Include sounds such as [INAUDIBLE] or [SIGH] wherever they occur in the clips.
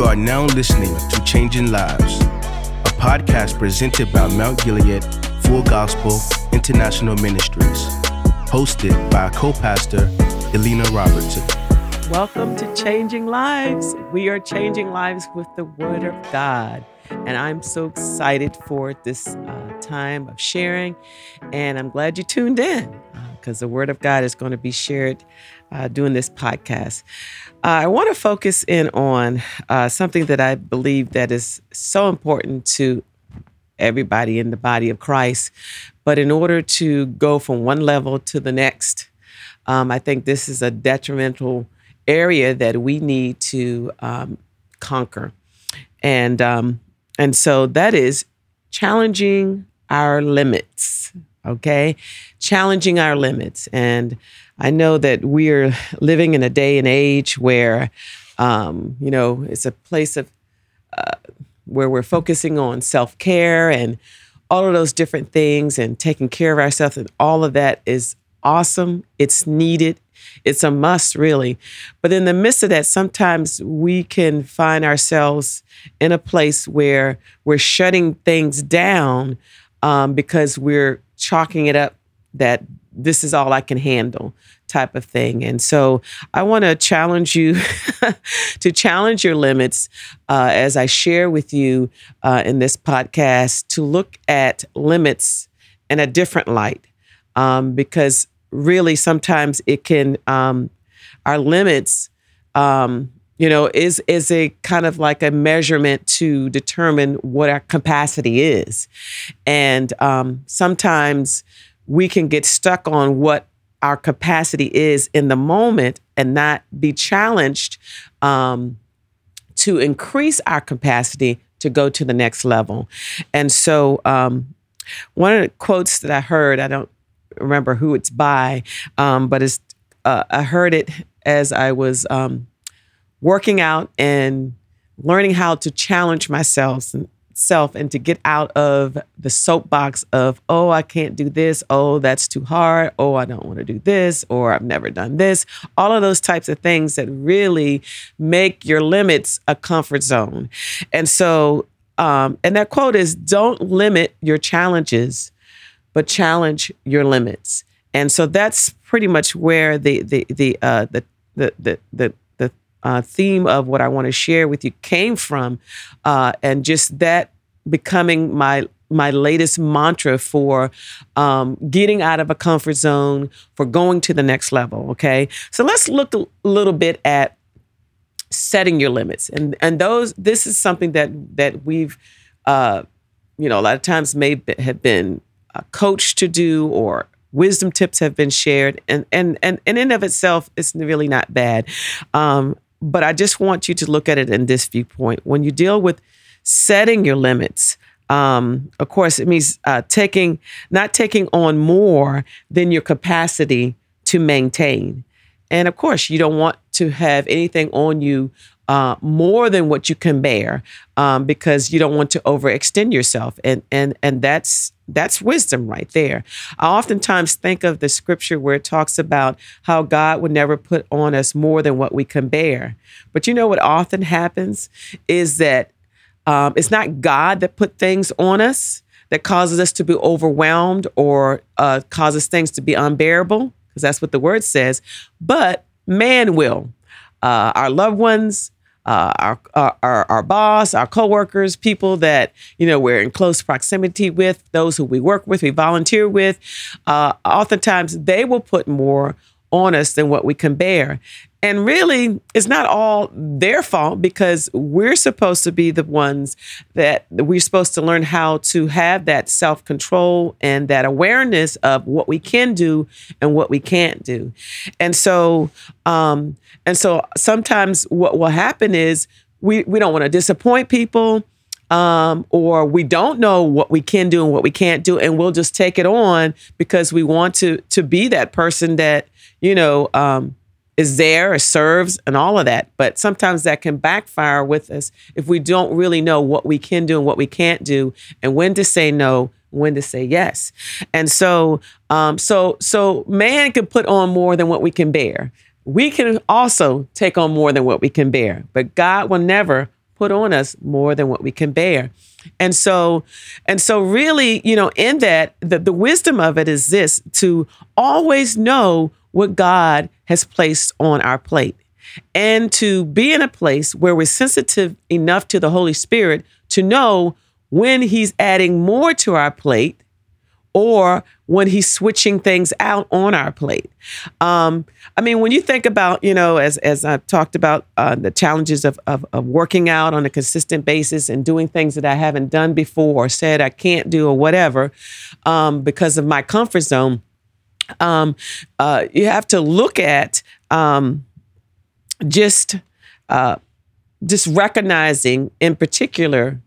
You are now listening to Changing Lives, a podcast presented by Mount Gilead Full Gospel International Ministries, hosted by co pastor Elena Robertson. Welcome to Changing Lives. We are changing lives with the Word of God. And I'm so excited for this uh, time of sharing. And I'm glad you tuned in because uh, the Word of God is going to be shared uh, doing this podcast. Uh, I want to focus in on uh, something that I believe that is so important to everybody in the body of Christ. But in order to go from one level to the next, um, I think this is a detrimental area that we need to um, conquer. And um, and so that is challenging our limits. Okay, challenging our limits. And I know that we're living in a day and age where, um, you know, it's a place of uh, where we're focusing on self care and all of those different things and taking care of ourselves, and all of that is awesome. It's needed. It's a must, really. But in the midst of that, sometimes we can find ourselves in a place where we're shutting things down um, because we're chalking it up that this is all I can handle type of thing. And so I want to challenge you [LAUGHS] to challenge your limits uh, as I share with you uh, in this podcast to look at limits in a different light um, because really sometimes it can um, our limits um, you know is is a kind of like a measurement to determine what our capacity is and um, sometimes we can get stuck on what our capacity is in the moment and not be challenged um, to increase our capacity to go to the next level. And so um, one of the quotes that i heard i don't remember who it's by, um, but it's uh, I heard it as I was um, working out and learning how to challenge myself and self and to get out of the soapbox of oh I can't do this. Oh that's too hard. Oh I don't want to do this. Or I've never done this. All of those types of things that really make your limits a comfort zone. And so um, and that quote is don't limit your challenges but challenge your limits. And so that's pretty much where the the the uh, the the the the, the uh, theme of what I want to share with you came from, uh, and just that becoming my my latest mantra for um, getting out of a comfort zone, for going to the next level. Okay, so let's look a little bit at setting your limits, and and those this is something that that we've, uh, you know, a lot of times may have been a coach to do or wisdom tips have been shared. And and and, in and in of itself it's really not bad. Um, but i just want you to look at it in this viewpoint. When you deal with setting your limits um, of course it means uh, taking not taking on more than your capacity to maintain. And of course you don't want to have anything on you uh, more than what you can bear um, because you don't want to overextend yourself and and and that's that's wisdom right there. I oftentimes think of the scripture where it talks about how God would never put on us more than what we can bear. But you know what often happens is that um, it's not God that put things on us that causes us to be overwhelmed or uh, causes things to be unbearable, because that's what the word says, but man will. Uh, our loved ones, uh, our, our, our boss, our coworkers, people that you know we're in close proximity with, those who we work with, we volunteer with. Uh, oftentimes, they will put more on us than what we can bear. And really, it's not all their fault because we're supposed to be the ones that we're supposed to learn how to have that self control and that awareness of what we can do and what we can't do. And so, um, and so sometimes what will happen is we, we don't want to disappoint people. Um, or we don't know what we can do and what we can't do, and we'll just take it on because we want to to be that person that you know um, is there or serves and all of that. But sometimes that can backfire with us if we don't really know what we can do and what we can't do and when to say no, when to say yes. And so, um, so, so man can put on more than what we can bear. We can also take on more than what we can bear, but God will never put on us more than what we can bear. And so, and so really, you know, in that, the, the wisdom of it is this to always know what God has placed on our plate and to be in a place where we're sensitive enough to the Holy Spirit to know when He's adding more to our plate or when he's switching things out on our plate. Um, I mean, when you think about, you know, as as I've talked about uh, the challenges of, of, of working out on a consistent basis and doing things that I haven't done before or said I can't do or whatever um, because of my comfort zone, um, uh, you have to look at um, just uh, just recognizing in particular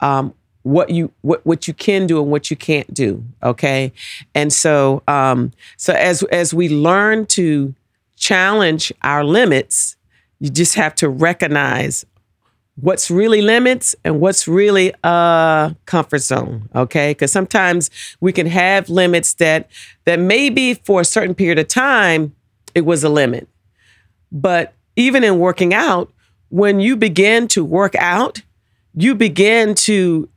um, what you what, what you can do and what you can't do okay? And so um so as as we learn to challenge our limits you just have to recognize what's really limits and what's really a comfort zone okay? Because sometimes we can have limits that that maybe for a certain period of time it was a limit. But even in working out when you begin to work out you begin to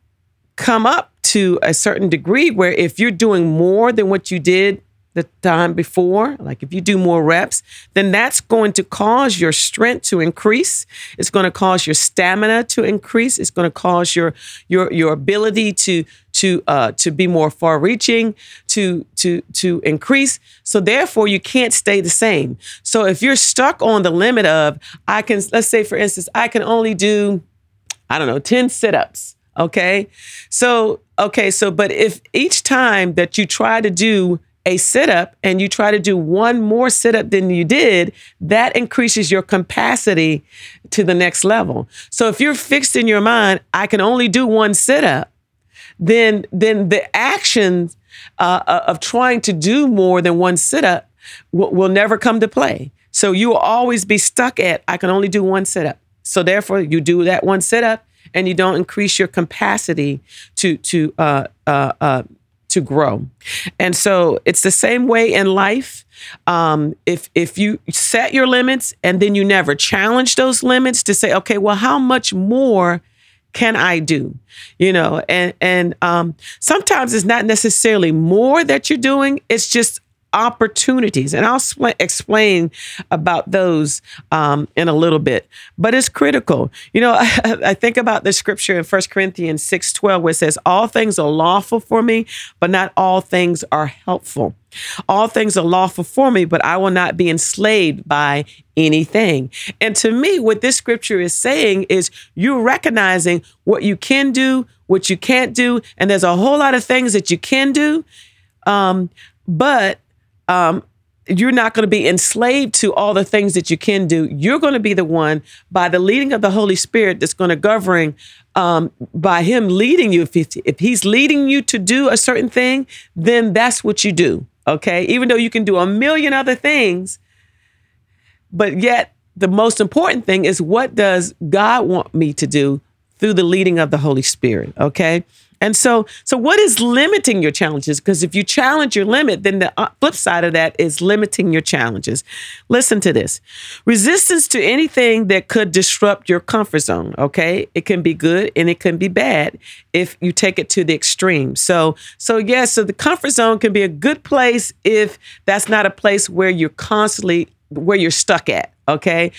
come up to a certain degree where if you're doing more than what you did the time before, like if you do more reps, then that's going to cause your strength to increase. It's going to cause your stamina to increase. It's going to cause your your your ability to to uh, to be more far-reaching, to to to increase. So therefore, you can't stay the same. So if you're stuck on the limit of I can, let's say for instance, I can only do, I don't know, ten sit-ups Okay. So, okay. So, but if each time that you try to do a sit up and you try to do one more sit up than you did, that increases your capacity to the next level. So, if you're fixed in your mind, I can only do one sit up, then, then the actions uh, uh of trying to do more than one sit up will, will never come to play. So, you will always be stuck at, I can only do one sit up. So, therefore, you do that one sit up and you don't increase your capacity to to uh, uh, uh, to grow. And so it's the same way in life. Um, if if you set your limits and then you never challenge those limits to say, okay, well, how much more can I do? You know, and and um, sometimes it's not necessarily more that you're doing. It's just opportunities. And I'll sp- explain about those um, in a little bit. But it's critical. You know, I, [LAUGHS] I think about the scripture in 1 Corinthians 6 12, where it says, All things are lawful for me, but not all things are helpful. All things are lawful for me, but I will not be enslaved by anything. And to me, what this scripture is saying is you're recognizing what you can do, what you can't do, and there's a whole lot of things that you can do. Um, but um, you're not going to be enslaved to all the things that you can do. You're going to be the one by the leading of the Holy Spirit that's going to govern um, by Him leading you. If, he, if He's leading you to do a certain thing, then that's what you do. Okay. Even though you can do a million other things, but yet the most important thing is what does God want me to do through the leading of the Holy Spirit? Okay. And so, so what is limiting your challenges? Because if you challenge your limit, then the uh, flip side of that is limiting your challenges. Listen to this resistance to anything that could disrupt your comfort zone. Okay. It can be good and it can be bad if you take it to the extreme. So, so yes, yeah, so the comfort zone can be a good place if that's not a place where you're constantly, where you're stuck at. Okay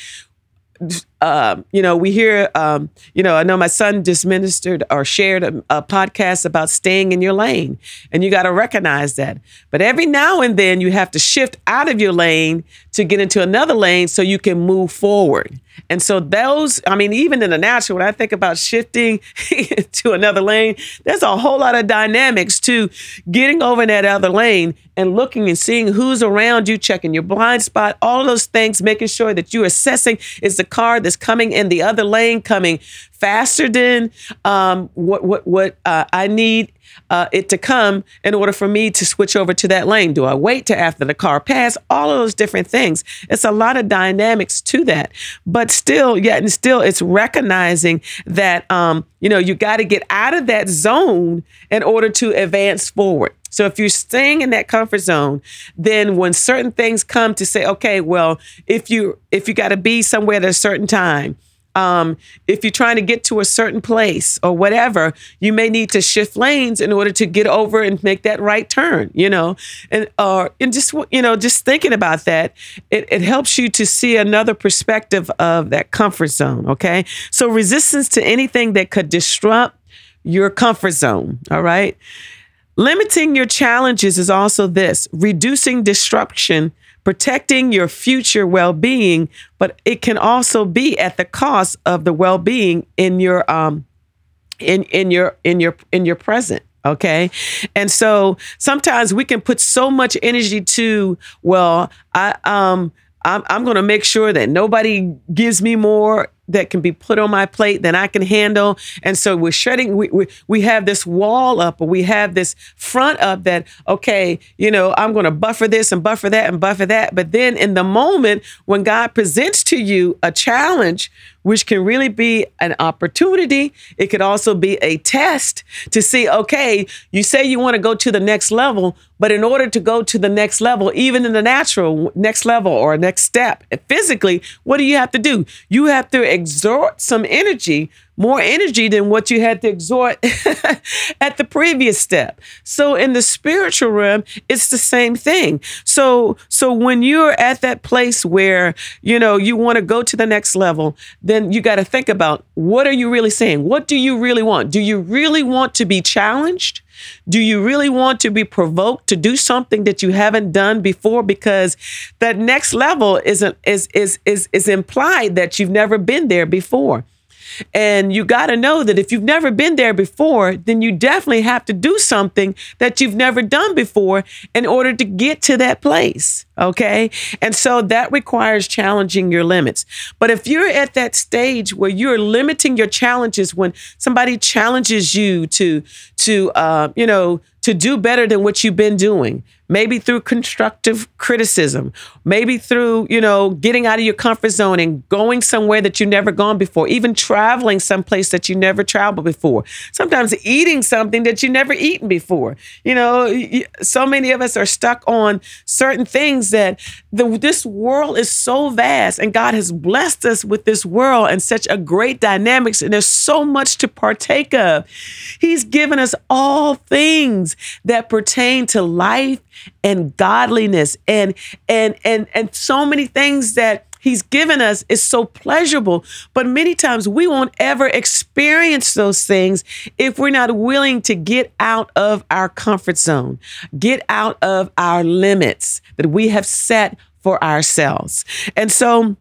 um, you know, we hear, um, you know, I know my son just ministered or shared a, a podcast about staying in your lane, and you got to recognize that. But every now and then, you have to shift out of your lane to get into another lane so you can move forward. And so those, I mean, even in the natural, when I think about shifting [LAUGHS] to another lane, there's a whole lot of dynamics to getting over in that other lane and looking and seeing who's around you, checking your blind spot, all those things, making sure that you're assessing is the car that's coming in the other lane coming faster than um, what what what uh, I need uh, it to come in order for me to switch over to that lane? Do I wait to after the car pass? All of those different things. It's a lot of dynamics to that, but still, yet and still, it's recognizing that um, you know you got to get out of that zone in order to advance forward. So if you're staying in that comfort zone, then when certain things come to say, okay, well, if you if you got to be somewhere at a certain time, um, if you're trying to get to a certain place or whatever, you may need to shift lanes in order to get over and make that right turn, you know, and or and just you know just thinking about that, it, it helps you to see another perspective of that comfort zone. Okay, so resistance to anything that could disrupt your comfort zone. All right. Limiting your challenges is also this reducing disruption protecting your future well-being but it can also be at the cost of the well-being in your um in in your in your in your present okay? And so sometimes we can put so much energy to well i um i'm, I'm going to make sure that nobody gives me more that can be put on my plate that I can handle. And so we're shutting, we, we, we have this wall up or we have this front up that, okay, you know, I'm going to buffer this and buffer that and buffer that. But then in the moment when God presents to you a challenge, which can really be an opportunity. It could also be a test to see, okay, you say you want to go to the next level, but in order to go to the next level, even in the natural next level or next step physically, what do you have to do? You have to exert some energy, more energy than what you had to exert [LAUGHS] at the previous step. So in the spiritual realm, it's the same thing. So so when you're at that place where, you know, you want to go to the next level, then you got to think about what are you really saying? What do you really want? Do you really want to be challenged? Do you really want to be provoked to do something that you haven't done before? Because that next level is is is is is implied that you've never been there before. And you got to know that if you've never been there before, then you definitely have to do something that you've never done before in order to get to that place. Okay. And so that requires challenging your limits. But if you're at that stage where you're limiting your challenges when somebody challenges you to, to, uh, you know, to do better than what you've been doing, maybe through constructive criticism, maybe through, you know, getting out of your comfort zone and going somewhere that you've never gone before, even traveling someplace that you never traveled before. Sometimes eating something that you never eaten before. You know, so many of us are stuck on certain things that the, this world is so vast and God has blessed us with this world and such a great dynamics and there's so much to partake of. He's given us all things that pertain to life and godliness and and and and so many things that he's given us is so pleasurable. But many times we won't ever experience those things if we're not willing to get out of our comfort zone get out of our limits that we have set for ourselves. And so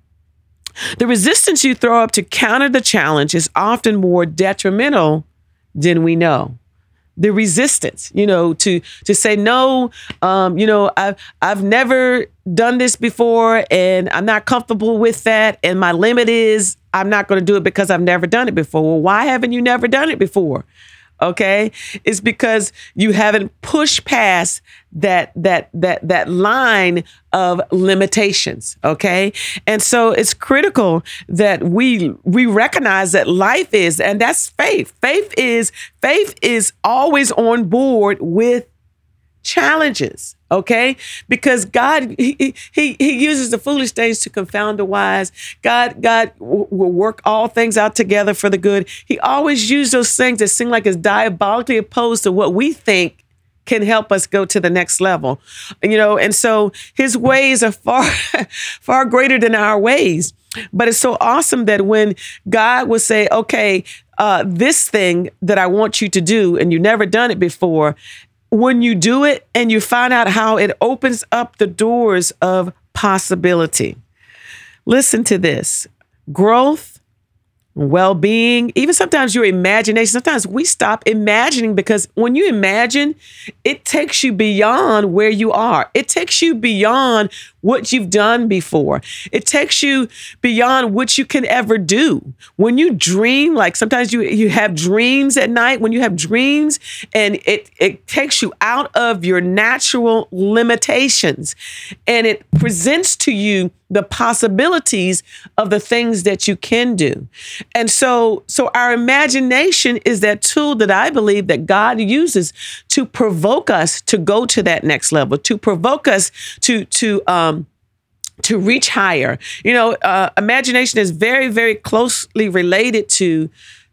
the resistance you throw up to counter the challenge is often more detrimental than we know the resistance you know to to say no um you know i've i've never done this before and i'm not comfortable with that and my limit is i'm not going to do it because i've never done it before. Well why haven't you never done it before okay? It's because you haven't pushed past that that that that line of limitations okay? And so it's critical that we we recognize that life is and that's faith. Faith is faith is always on board with challenges okay? Because god he, he he uses the foolish things to confound the wise. God god will work all things out together for the good. He always uses those things that seem like it's diabolically opposed to what we think can help us go to the next level you know? And so his ways are [LAUGHS] far far greater than our ways. But it's so awesome that when god will say okay uh, this thing that I want you to do, and you've never done it before, when you do it and you find out how it opens up the doors of possibility. Listen to this growth, well being, even sometimes your imagination. Sometimes we stop imagining because when you imagine, it takes you beyond where you are, it takes you beyond what you've done before. It takes you beyond what you can ever do. When you dream, like sometimes you you have dreams at night, when you have dreams and it it takes you out of your natural limitations and it presents to you the possibilities of the things that you can do. And so so our imagination is that tool that I believe that God uses to provoke us to go to that next level, to provoke us to to um to reach higher. You know, uh, imagination is very, very closely related to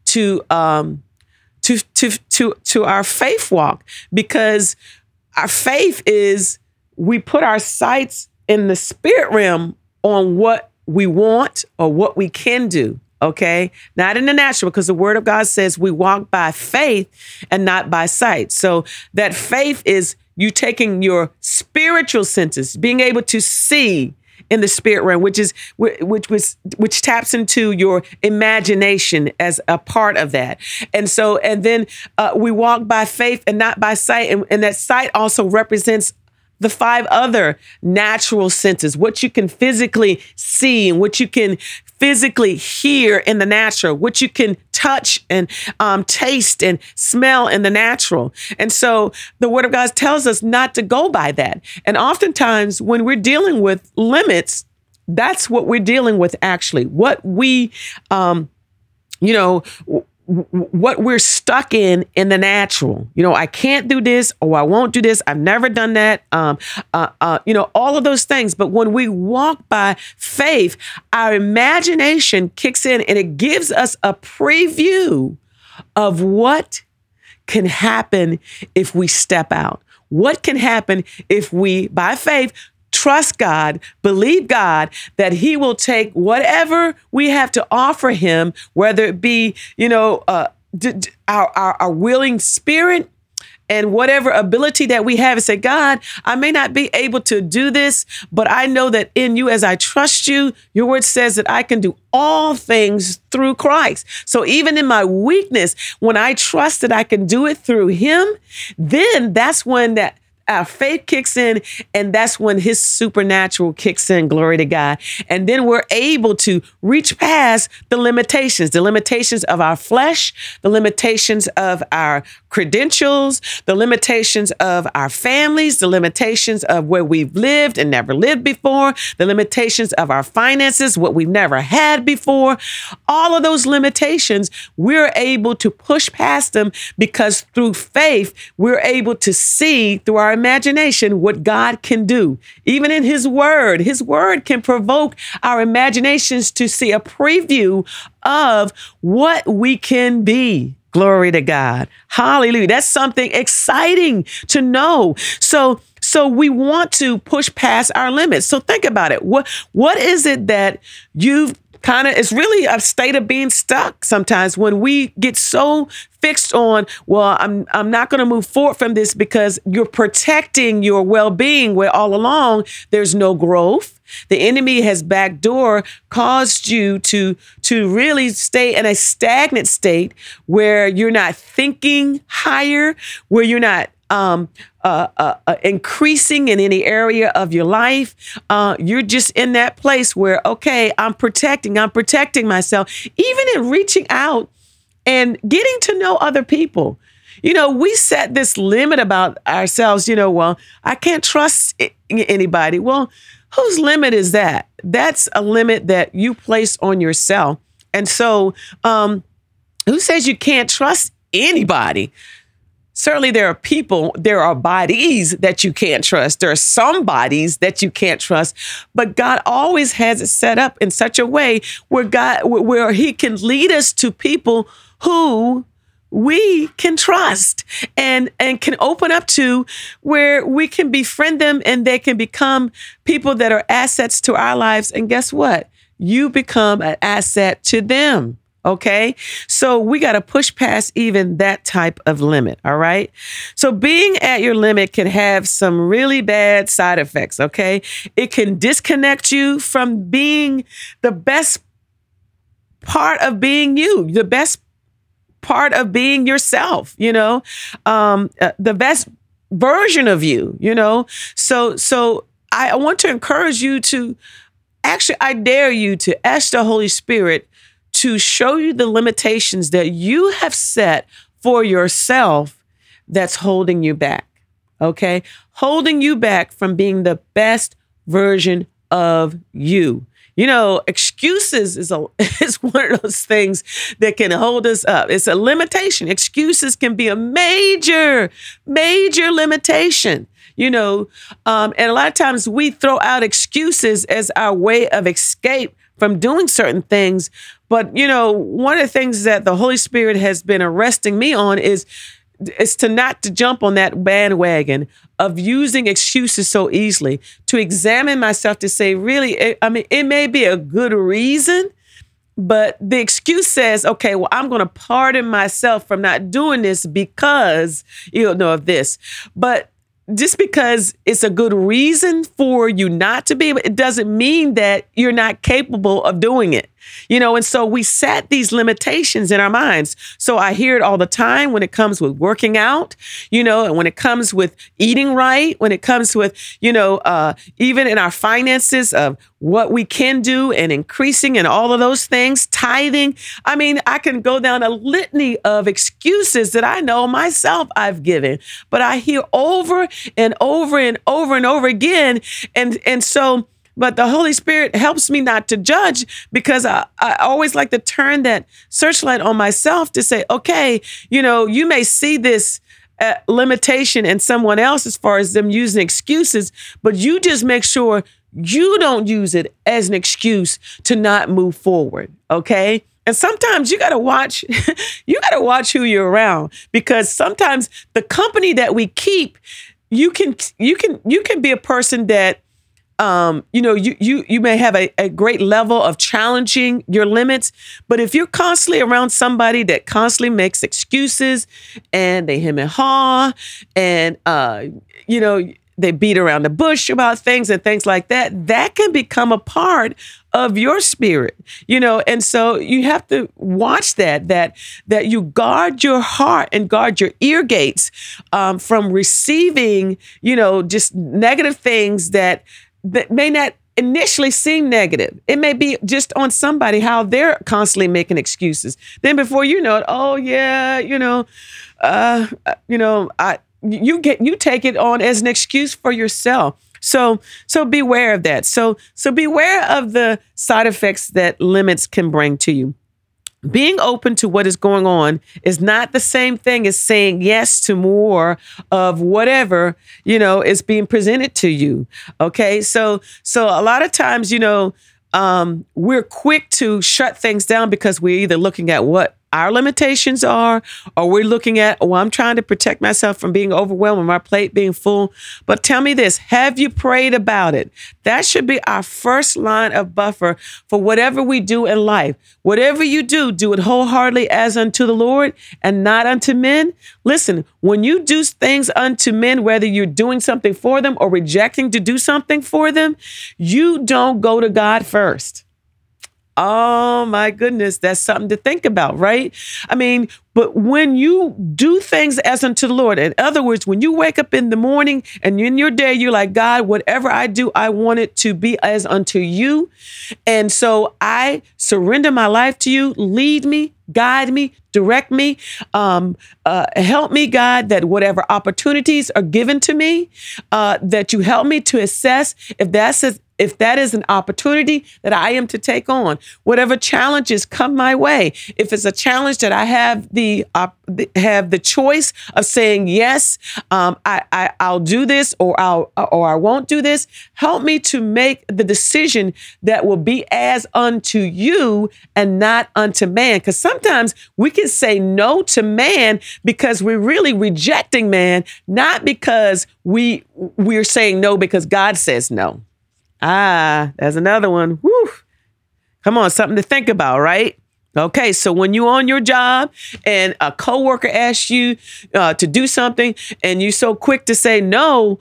to um, to to to to our faith walk because our faith is we put our sights in the spirit realm on what we want or what we can do. Okay, not in the natural, because the word of God says we walk by faith and not by sight. So that faith is you taking your spiritual senses, being able to see in the spirit realm, which is which was which taps into your imagination as a part of that. And so, and then uh, we walk by faith and not by sight, and, and that sight also represents the five other natural senses, what you can physically see and what you can physically hear in the natural, what you can touch and um, taste and smell in the natural. And so the Word of God tells us not to go by that. And oftentimes, when we're dealing with limits, that's what we're dealing with actually. What we, um, you know, what we're stuck in in the natural. You know, I can't do this or I won't do this. I've never done that. Um, uh, uh, you know, all of those things. But when we walk by faith, our imagination kicks in and it gives us a preview of what can happen if we step out. What can happen if we, by faith, trust God, believe God that He will take whatever we have to offer Him, whether it be, you know, uh, d- d- our, our, our willing spirit and whatever ability that we have and say, God, I may not be able to do this, but I know that in you, as I trust you, your word says that I can do all things through Christ. So even in my weakness, when I trust that I can do it through him, then that's when that our faith kicks in, and that's when his supernatural kicks in. Glory to God. And then we're able to reach past the limitations, the limitations of our flesh, the limitations of our credentials, the limitations of our families, the limitations of where we've lived and never lived before, the limitations of our finances, what we've never had before. All of those limitations, we're able to push past them because through faith, we're able to see through our imagination what God can do. Even in His Word, His Word can provoke our imaginations to see a preview of what we can be. Glory to God. Hallelujah. That's something exciting to know. So, so we want to push past our limits. So think about it. What what is it that you've kind of it's really a state of being stuck sometimes when we get so fixed on well i'm i'm not going to move forward from this because you're protecting your well-being where all along there's no growth. The enemy has backdoor caused you to to really stay in a stagnant state where you're not thinking higher where you're not um, uh, uh, uh, increasing in any area of your life. Uh, you're just in that place where, okay, I'm protecting, I'm protecting myself, even in reaching out and getting to know other people. You know, we set this limit about ourselves, you know, well, I can't trust anybody. Well, whose limit is that? That's a limit that you place on yourself. And so, um, who says you can't trust anybody? Certainly there are people, there are bodies that you can't trust. There are some bodies that you can't trust, but God always has it set up in such a way where God, where He can lead us to people who we can trust and and can open up to where we can befriend them and they can become people that are assets to our lives. And guess what? You become an asset to them Okay. So we got to push past even that type of limit. All right. So being at your limit can have some really bad side effects. Okay. It can disconnect you from being the best part of being you, the best part of being yourself, you know, um, uh, the best version of you, you know. So, so I, I want to encourage you to actually, I dare you to ask the Holy Spirit to show you the limitations that you have set for yourself that's holding you back. Okay? Holding you back from being the best version of you. You know, excuses is a [LAUGHS] is one of those things that can hold us up. It's a limitation. Excuses can be a major, major limitation. you know, um, and a lot of times we throw out excuses as our way of escape from doing certain things. But, you know, one of the things that the Holy Spirit has been arresting me on is is to not to jump on that bandwagon of using excuses so easily to examine myself to say really i mean it may be a good reason but the excuse says, okay, well, I'm going to pardon myself from not doing this because you know of this. But just because it's a good reason for you not to be, it doesn't mean that you're not capable of doing it. You know, and so we set these limitations in our minds. So I hear it all the time when it comes with working out, you know, and when it comes with eating right, when it comes with, you know, uh, even in our finances of what we can do and increasing and all of those things, tithing. I mean, I can go down a litany of excuses that I know myself I've given, but I hear over and over and over and over again. And, and so, but the Holy Spirit helps me not to judge because I, I always like to turn that searchlight on myself to say, okay, you know, you may see this uh, limitation in someone else as far as them using excuses, but you just make sure you don't use it as an excuse to not move forward. Okay. And sometimes you got to watch, [LAUGHS] you got to watch who you're around because sometimes the company that we keep, you can, you can, you can be a person that um, you know, you you you may have a, a great level of challenging your limits, but if you're constantly around somebody that constantly makes excuses and they him and haw and uh, you know, they beat around the bush about things and things like that, that can become a part of your spirit you know? And so you have to watch that that that you guard your heart and guard your ear gates um, from receiving you know just negative things that that may not initially seem negative. It may be just on somebody how they're constantly making excuses. Then before you know it, oh yeah, you know, uh, you know, I you get you take it on as an excuse for yourself. So so beware of that. So so beware of the side effects that limits can bring to you being open to what is going on is not the same thing as saying yes to more of whatever you know is being presented to you okay? So so a lot of times you know um, we're quick to shut things down because we're either looking at what our limitations are, or we're looking at, oh, I'm trying to protect myself from being overwhelmed, my plate being full. But tell me this have you prayed about it? That should be our first line of buffer for whatever we do in life. Whatever you do, do it wholeheartedly as unto the Lord and not unto men. Listen, when you do things unto men, whether you're doing something for them or rejecting to do something for them, you don't go to God first. Oh my goodness, that's something to think about, right? I mean, but when you do things as unto the Lord, in other words, when you wake up in the morning and in your day, you're like, God, whatever I do, I want it to be as unto you. And so I surrender my life to you. Lead me, guide me, direct me, um, uh, help me, God, that whatever opportunities are given to me, uh, that you help me to assess if that's if that is an opportunity that I am to take on, whatever challenges come my way, if it's a challenge that I have the uh, have the choice of saying yes, um, I, I I'll do this or I'll or I won't do this. Help me to make the decision that will be as unto you and not unto man. Because sometimes we can say no to man because we're really rejecting man, not because we we're saying no because God says no. Ah, there's another one. Woo. Come on, something to think about, right? Okay, so when you're on your job and a coworker asks you uh, to do something and you're so quick to say no,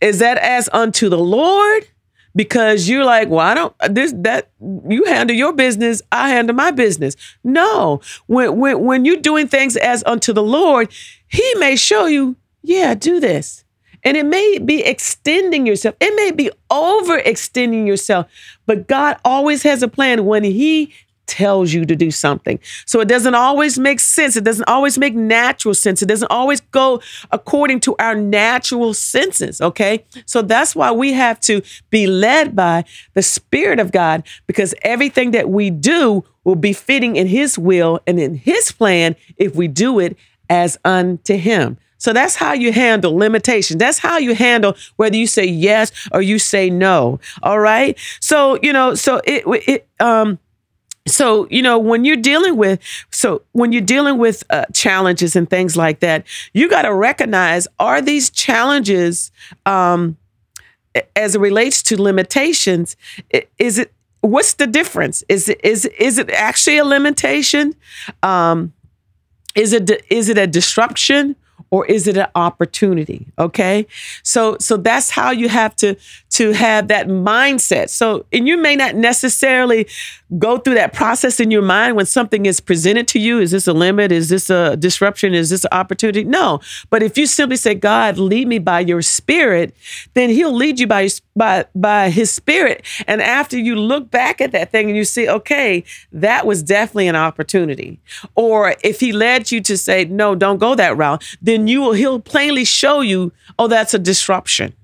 is that as unto the Lord? Because you're like, well, I don't this that you handle your business, I handle my business. No, when when when you're doing things as unto the Lord, He may show you, yeah, do this. And it may be extending yourself, it may be overextending yourself, but God always has a plan when He tells you to do something. So it doesn't always make sense. It doesn't always make natural sense. It doesn't always go according to our natural senses. Okay. So that's why we have to be led by the Spirit of God because everything that we do will be fitting in His will and in His plan if we do it as unto Him. So that's how you handle limitations. That's how you handle whether you say yes or you say no. All right. So, you know, so it, it, um, so you know when you're dealing with so when you're dealing with uh, challenges and things like that you got to recognize are these challenges um as it relates to limitations is it what's the difference is it is is it actually a limitation um is it is it a disruption or is it an opportunity? Okay? So so that's how you have to to have that mindset. So and you may not necessarily go through that process in your mind when something is presented to you. Is this a limit? Is this a disruption? Is this an opportunity? No. But if you simply say god lead me by your spirit then he'll lead you by by by his spirit. And after you look back at that thing and you see okay that was definitely an opportunity. Or if he led you to say no don't go that route then you will he'll plainly show you oh that's a disruption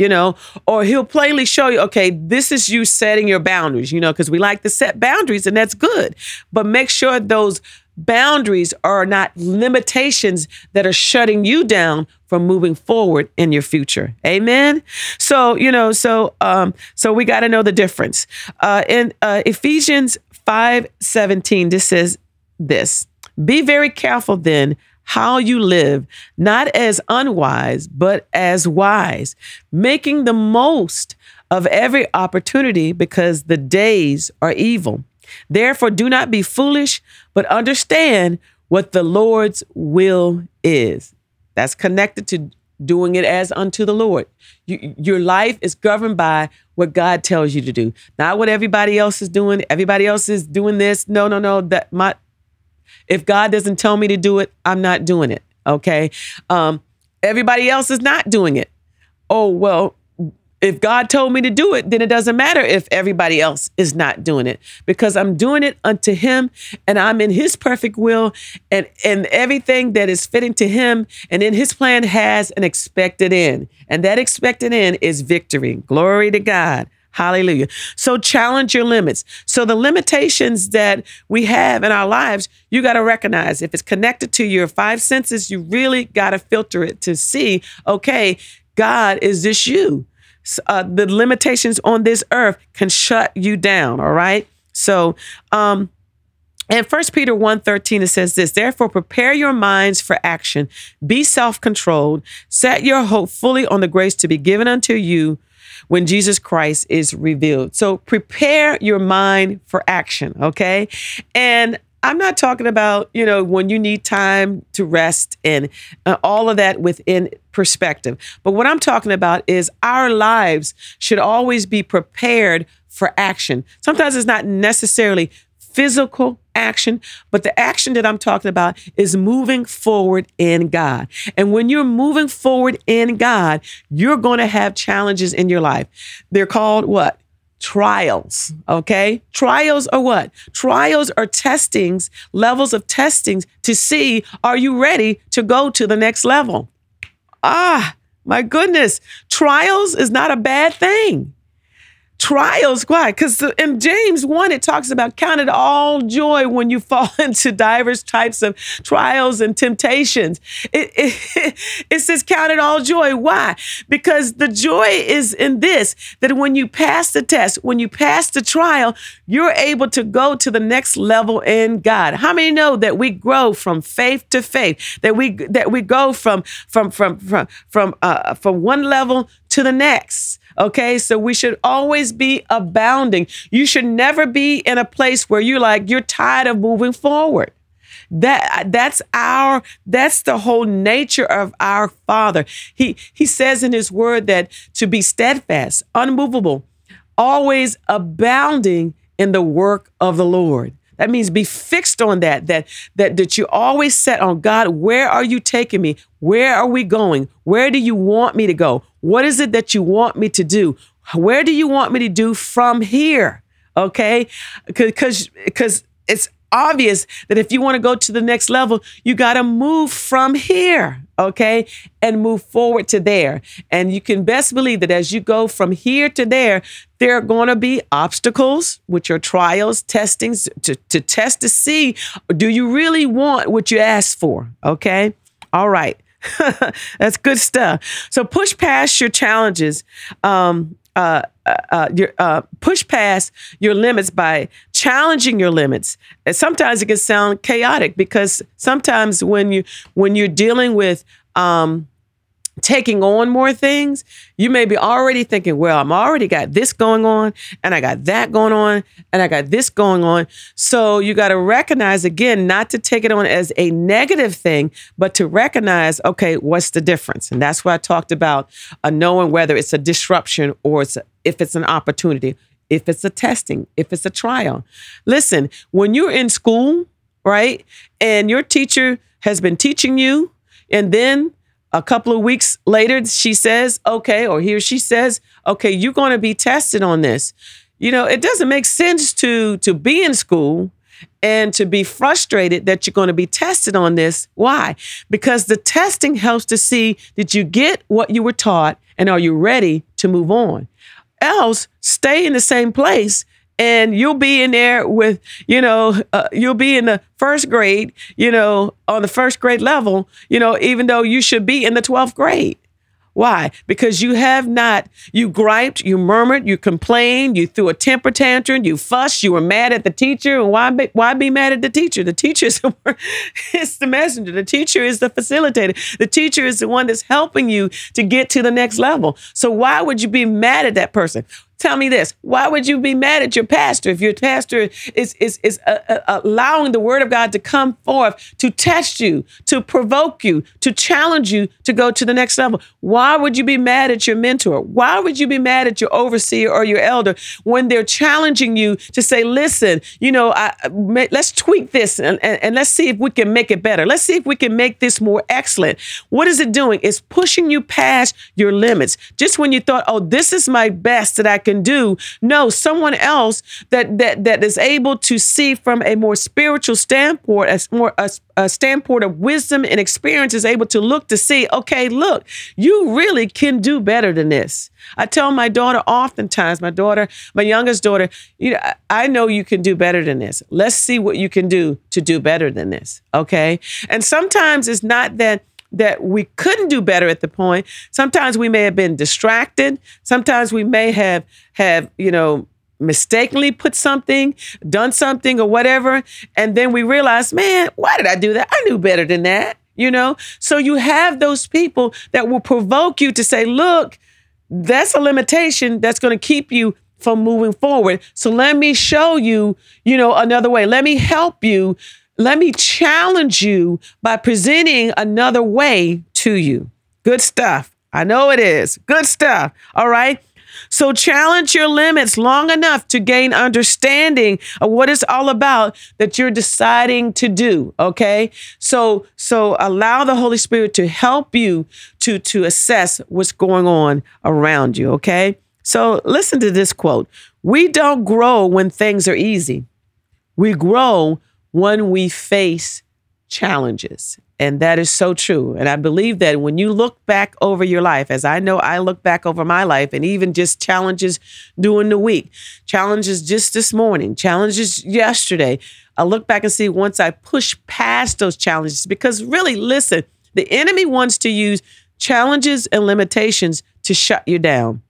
you know, or he'll plainly show you, okay, this is you setting your boundaries, you know, because we like to set boundaries and that's good. But make sure those boundaries are not limitations that are shutting you down from moving forward in your future. Amen. So, you know, so um, so we got to know the difference. Uh in uh Ephesians 5 17, this says this. Be very careful then how you live, not as unwise, but as wise, making the most of every opportunity because the days are evil. Therefore, do not be foolish, but understand what the Lord's will is. That's connected to doing it as unto the Lord. You, your life is governed by what God tells you to do, not what everybody else is doing. Everybody else is doing this. No, no, no. That my if God doesn't tell me to do it, I'm not doing it. Okay. Um, everybody else is not doing it. Oh, well, if God told me to do it, then it doesn't matter if everybody else is not doing it because I'm doing it unto him and I'm in his perfect will and and everything that is fitting to him and in his plan has an expected end. And that expected end is victory. Glory to God. Hallelujah. So challenge your limits. So the limitations that we have in our lives, you got to recognize if it's connected to your five senses, you really got to filter it to see, okay, God, is this you? Uh, the limitations on this earth can shut you down. All right. So, um, and First Peter 1:13 it says this, therefore prepare your minds for action, be self-controlled, set your hope fully on the grace to be given unto you when Jesus Christ is revealed. So prepare your mind for action, okay? And I'm not talking about, you know, when you need time to rest and uh, all of that within perspective. But what I'm talking about is our lives should always be prepared for action. Sometimes it's not necessarily physical action, but the action that I'm talking about is moving forward in God. And when you're moving forward in God, you're going to have challenges in your life. They're called what? Trials, okay? Trials are what? Trials are testings, levels of testings to see are you ready to go to the next level? Ah, my goodness. Trials is not a bad thing trials. Why? Because in James 1, it talks about count it all joy when you fall [LAUGHS] into diverse types of trials and temptations. It, it, [LAUGHS] it says count it all joy. Why? Because the joy is in this that when you pass the test, when you pass the trial, you're able to go to the next level in God. How many know that we grow from faith to faith? That we that we go from from from from from uh, from one level to the next. Okay. So we should always be abounding. You should never be in a place where you're like, you're tired of moving forward. That that's our that's the whole nature of our Father. He he says in his word that to be steadfast, unmovable, always abounding in the work of the Lord. That means be fixed on that, that that that you always set on God, where are you taking me? Where are we going? Where do you want me to go? What is it that you want me to do? Where do you want me to do from here? Okay? Cuz cuz it's obvious that if you want to go to the next level, you got to move from here, okay, and move forward to there. And you can best believe that as you go from here to there, there are going to be obstacles, which are trials, testings to, to test to see do you really want what you asked for, okay? All right. [LAUGHS] That's good stuff. So push past your challenges. Um, uh, uh, your, uh, push past your limits by challenging your limits. And sometimes it can sound chaotic because sometimes when you when you're dealing with um, taking on more things, you may be already thinking, well, I'm already got this going on, and I got that going on, and I got this going on. So you got to recognize again, not to take it on as a negative thing, but to recognize, okay, what's the difference? And that's why I talked about uh, knowing whether it's a disruption or it's a, if it's an opportunity, if it's a testing, if it's a trial. Listen, when you're in school, right, and your teacher has been teaching you, and then a couple of weeks later, she says, okay, or here she says, okay, you're going to be tested on this. You know, it doesn't make sense to to be in school and to be frustrated that you're going to be tested on this. Why? Because the testing helps to see did you get what you were taught and are you ready to move on? Else, stay in the same place and you'll be in there with, you know, uh, you'll be in the first grade, you know, on the first grade level, you know, even though you should be in the 12th grade. Why? Because you have not, you griped, you murmured, you complained, you threw a temper tantrum, you fussed, you were mad at the teacher. And why be, why be mad at the teacher? The teacher is the [LAUGHS] messenger. The teacher is the facilitator. The teacher is the one that's helping you to get to the next level. So why would you be mad at that person? Tell me this. Why would you be mad at your pastor if your pastor is, is, is uh, uh, allowing the word of God to come forth to test you, to provoke you, to challenge you to go to the next level? Why would you be mad at your mentor? Why would you be mad at your overseer or your elder when they're challenging you to say, listen, you know, I, let's tweak this and, and, and let's see if we can make it better. Let's see if we can make this more excellent. What is it doing? It's pushing you past your limits. Just when you thought, oh, this is my best that I can can do. No, someone else that that that is able to see from a more spiritual standpoint, as more a, a standpoint of wisdom and experience is able to look to see, okay, look, you really can do better than this. I tell my daughter oftentimes, my daughter, my youngest daughter, you know, I know you can do better than this. Let's see what you can do to do better than this. Okay. And sometimes it's not that that we couldn't do better at the point. Sometimes we may have been distracted. Sometimes we may have have, you know, mistakenly put something, done something or whatever, and then we realize, man, why did I do that? I knew better than that, you know? So you have those people that will provoke you to say, look, that's a limitation that's going to keep you from moving forward. So let me show you, you know, another way. Let me help you let me challenge you by presenting another way to you. Good stuff. I know it is. Good stuff. All right. So challenge your limits long enough to gain understanding of what it's all about that you're deciding to do, okay? So so allow the Holy Spirit to help you to to assess what's going on around you, okay? So listen to this quote. We don't grow when things are easy. We grow when we face challenges. And that is so true. And I believe that when you look back over your life, as I know I look back over my life, and even just challenges during the week, challenges just this morning, challenges yesterday, I look back and see once I push past those challenges, because really, listen, the enemy wants to use challenges and limitations to shut you down.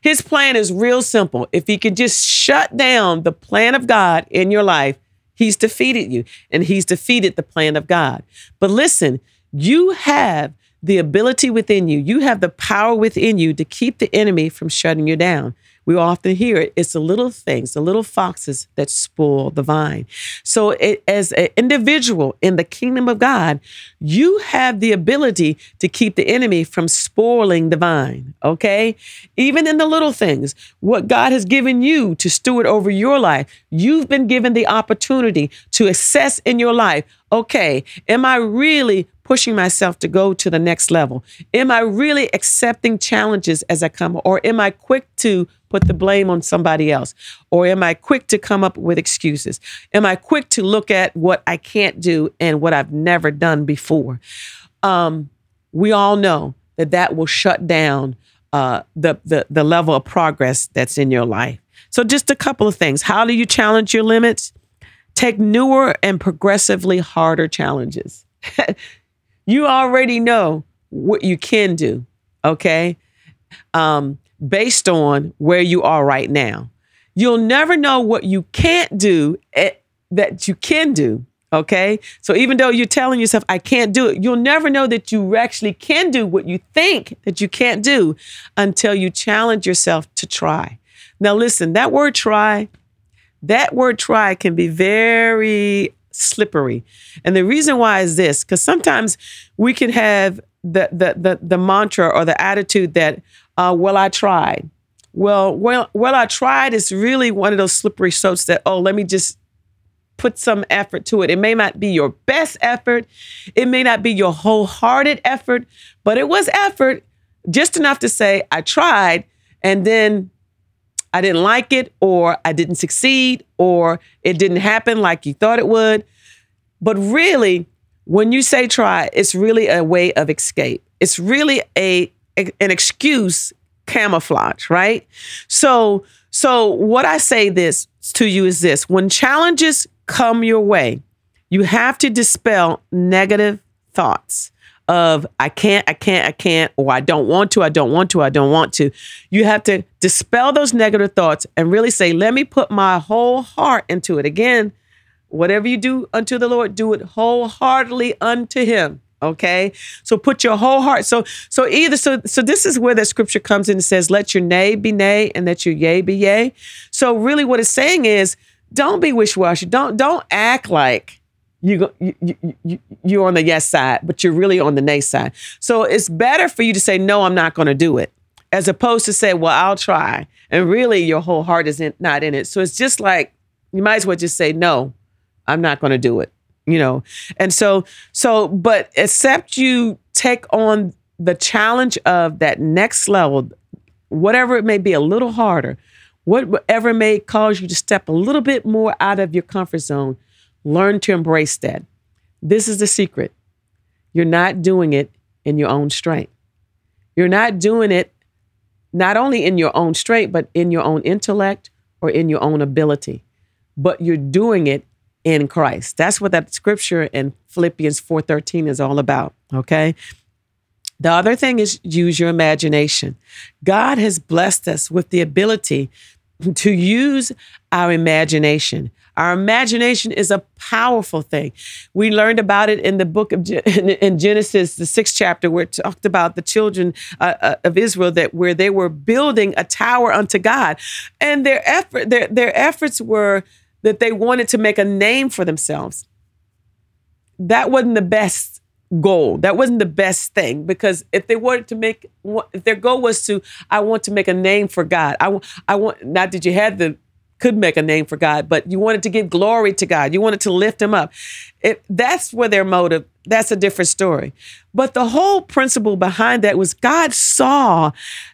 His plan is real simple. If he could just shut down the plan of God in your life, He's defeated you and he's defeated the plan of God. But listen, you have the ability within you, you have the power within you to keep the enemy from shutting you down. We often hear it. It's the little things, the little foxes that spoil the vine. So, it, as an individual in the kingdom of God, you have the ability to keep the enemy from spoiling the vine. Okay. Even in the little things, what God has given you to steward over your life, you've been given the opportunity to assess in your life okay, am I really pushing myself to go to the next level? Am I really accepting challenges as I come? Or am I quick to put the blame on somebody else? Or am I quick to come up with excuses? Am I quick to look at what I can't do and what I've never done before? Um, we all know that that will shut down uh, the, the, the level of progress that's in your life. So, just a couple of things. How do you challenge your limits? Take newer and progressively harder challenges. [LAUGHS] You already know what you can do, okay? Um, based on where you are right now. You'll never know what you can't do eh, that you can do Okay. So even though you're telling yourself, I can't do it, you'll never know that you actually can do what you think that you can't do until you challenge yourself to try. Now, listen, that word try, that word try can be very slippery. And the reason why is this because sometimes we can have the, the, the, the mantra or the attitude that, uh, well, I tried. Well, well, well, I tried is really one of those slippery slopes that, oh, let me just put some effort to it. It may not be your best effort, it may not be your wholehearted effort, but it was effort just enough to say, I tried, and then I didn't like it, or I didn't succeed, or it didn't happen like you thought it would. But really, when you say try, it's really a way of escape. It's really a an excuse camouflage, right? So so what I say this to you is this when challenges come your way, you have to dispel negative thoughts of I can't, I can't, I can't, or I don't want to, I don't want to, I don't want to. You have to dispel those negative thoughts and really say, let me put my whole heart into it. Again, whatever you do unto the Lord, do it wholeheartedly unto him. Okay. So put your whole heart. So so either so so this is where that scripture comes in and says, let your nay be nay and let your yea be yea. So really what it's saying is don't be wish-washy. Don't don't act like you, you, you, you're on the yes side, but you're really on the nay side. So it's better for you to say, no, I'm not going to do it, as opposed to say, well, I'll try. And really your whole heart is in, not in it. So it's just like, you might as well just say, no, I'm not going to do it, you know? And so, so, but except you take on the challenge of that next level, whatever it may be, a little harder, whatever may cause you to step a little bit more out of your comfort zone, learn to embrace that. This is the secret. You're not doing it in your own strength. You're not doing it not only in your own strength, but in your own intellect or in your own ability, but you're doing it in Christ. That's what that scripture in Philippians 4:13 is all about, okay? The other thing is use your imagination. God has blessed us with the ability to use our imagination. Our imagination is a powerful thing. We learned about it in the book of in Genesis, the sixth chapter, where it talked about the children uh, uh, of Israel that where they were building a tower unto God, and their effort their their efforts were that they wanted to make a name for themselves. That wasn't the best goal. That wasn't the best thing because if they wanted to make, if their goal was to, I want to make a name for God. I, I want, not that you had the, could make a name for God, but you wanted to give glory to God. You wanted to lift him up. If that's where their motive, that's a different story. But the whole principle behind that was God saw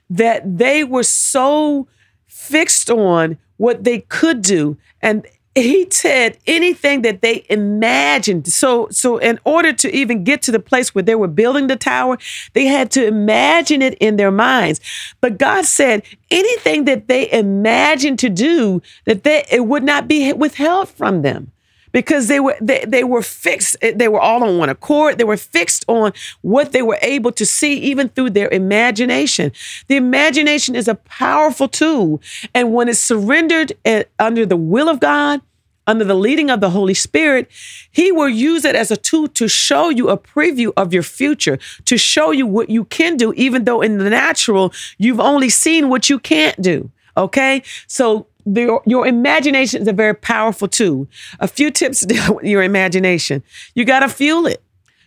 that they were so fixed on what they could do and he said anything that they imagined. So, so in order to even get to the place where they were building the tower, they had to imagine it in their minds. But God said anything that they imagined to do, that they, it would not be withheld from them because they were they, they were fixed eh, they were all on one accord they were fixed on what they were able to see even through their imagination the imagination is a powerful tool and when it's surrendered at, under the will of god under the leading of the Holy Spirit, He will use it as a tool to show you a preview of your future, to show you what you can do, even though in the natural, you've only seen what you can't do. Okay. So the, your imagination is a very powerful tool. A few tips to deal [LAUGHS] with your imagination. You got to fuel it.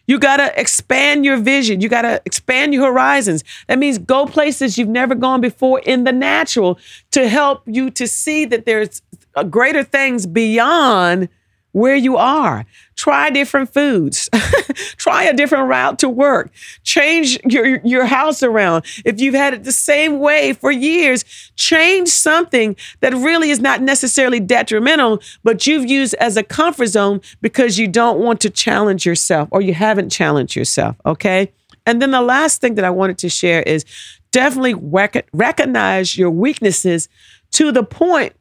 You got to expand your vision. You got to expand your horizons. That means go places you've never gone before in the natural to help you to see that there's greater things beyond where you are. Try different foods. [LAUGHS] Try a different route to work. Change your, your house around. If you've had it the same way for years, change something that really is not necessarily detrimental, but you've used as a comfort zone because you don't want to challenge yourself or you haven't challenged yourself. Okay. And then the last thing that I wanted to share is definitely rec- recognize your weaknesses to the point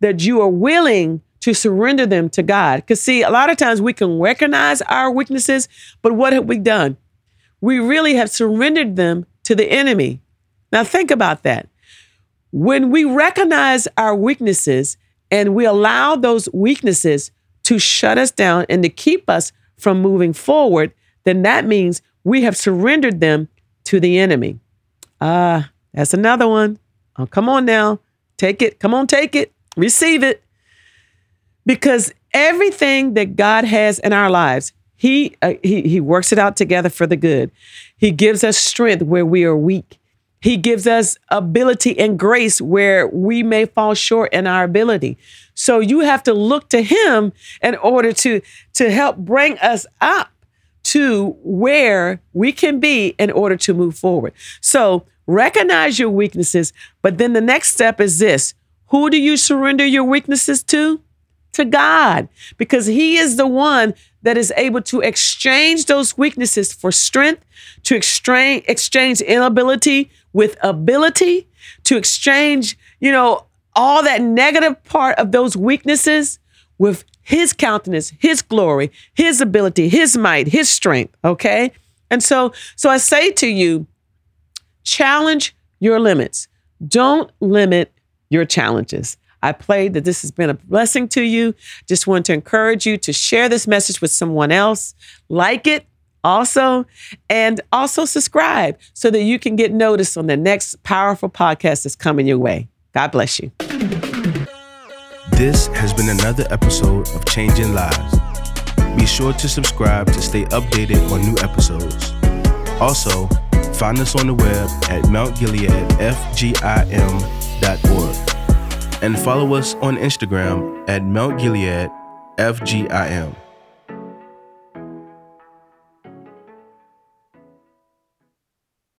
that you are willing to surrender them to God. Because, see, a lot of times we can recognize our weaknesses, but what have we done? we really have surrendered them to the enemy. Now, think about that. When we recognize our weaknesses and we allow those weaknesses to shut us down and to keep us from moving forward, then that means we have surrendered them to the enemy. Ah, uh, that's another one. Oh, come on now. Take it. Come on, take it. Receive it. Because everything that God has in our lives, he, uh, he, he works it out together for the good. He gives us strength where we are weak. He gives us ability and grace where we may fall short in our ability. So you have to look to him in order to, to help bring us up to where we can be in order to move forward. So recognize your weaknesses, but then the next step is this. Who do you surrender your weaknesses to? To God, because He is the one that is able to exchange those weaknesses for strength, to exchange, exchange inability with ability, to exchange, you know, all that negative part of those weaknesses with his countenance, his glory, his ability, his might, his strength, okay? And so so I say to you, challenge your limits. Don't limit your challenges. I pray that this has been a blessing to you. Just want to encourage you to share this message with someone else. Like it, also, and also subscribe so that you can get notice on the next powerful podcast that's coming your way. God bless you. This has been another episode of Changing Lives. Be sure to subscribe to stay updated on new episodes. Also, find us on the web at mountgileadfgim.org and follow us on Instagram at mountgileadfgim.